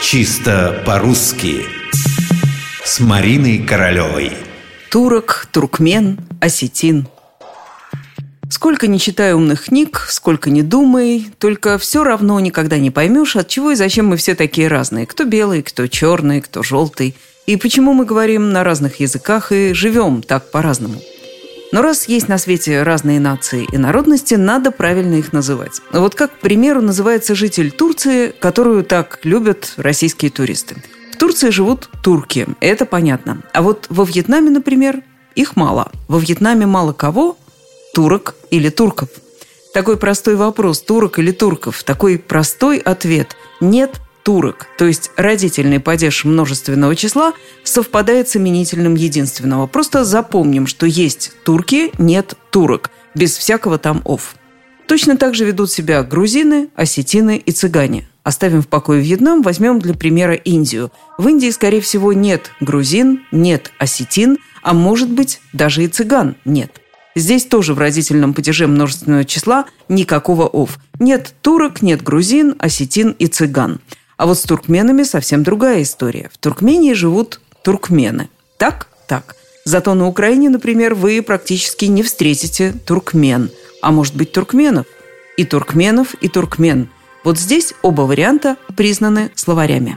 Чисто по-русски С Мариной Королевой Турок, туркмен, осетин Сколько не читаю умных книг, сколько не думай, только все равно никогда не поймешь, от чего и зачем мы все такие разные. Кто белый, кто черный, кто желтый. И почему мы говорим на разных языках и живем так по-разному. Но раз есть на свете разные нации и народности, надо правильно их называть. Вот как, к примеру, называется житель Турции, которую так любят российские туристы. В Турции живут турки, это понятно. А вот во Вьетнаме, например, их мало. Во Вьетнаме мало кого? Турок или турков. Такой простой вопрос, турок или турков, такой простой ответ – нет турок, то есть родительный падеж множественного числа, совпадает с именительным единственного. Просто запомним, что есть турки, нет турок, без всякого там «ов». Точно так же ведут себя грузины, осетины и цыгане. Оставим в покое Вьетнам, возьмем для примера Индию. В Индии, скорее всего, нет грузин, нет осетин, а может быть, даже и цыган нет. Здесь тоже в родительном падеже множественного числа никакого «ов». Нет турок, нет грузин, осетин и цыган – а вот с туркменами совсем другая история. В Туркмении живут туркмены. Так? Так. Зато на Украине, например, вы практически не встретите туркмен. А может быть туркменов? И туркменов, и туркмен. Вот здесь оба варианта признаны словарями.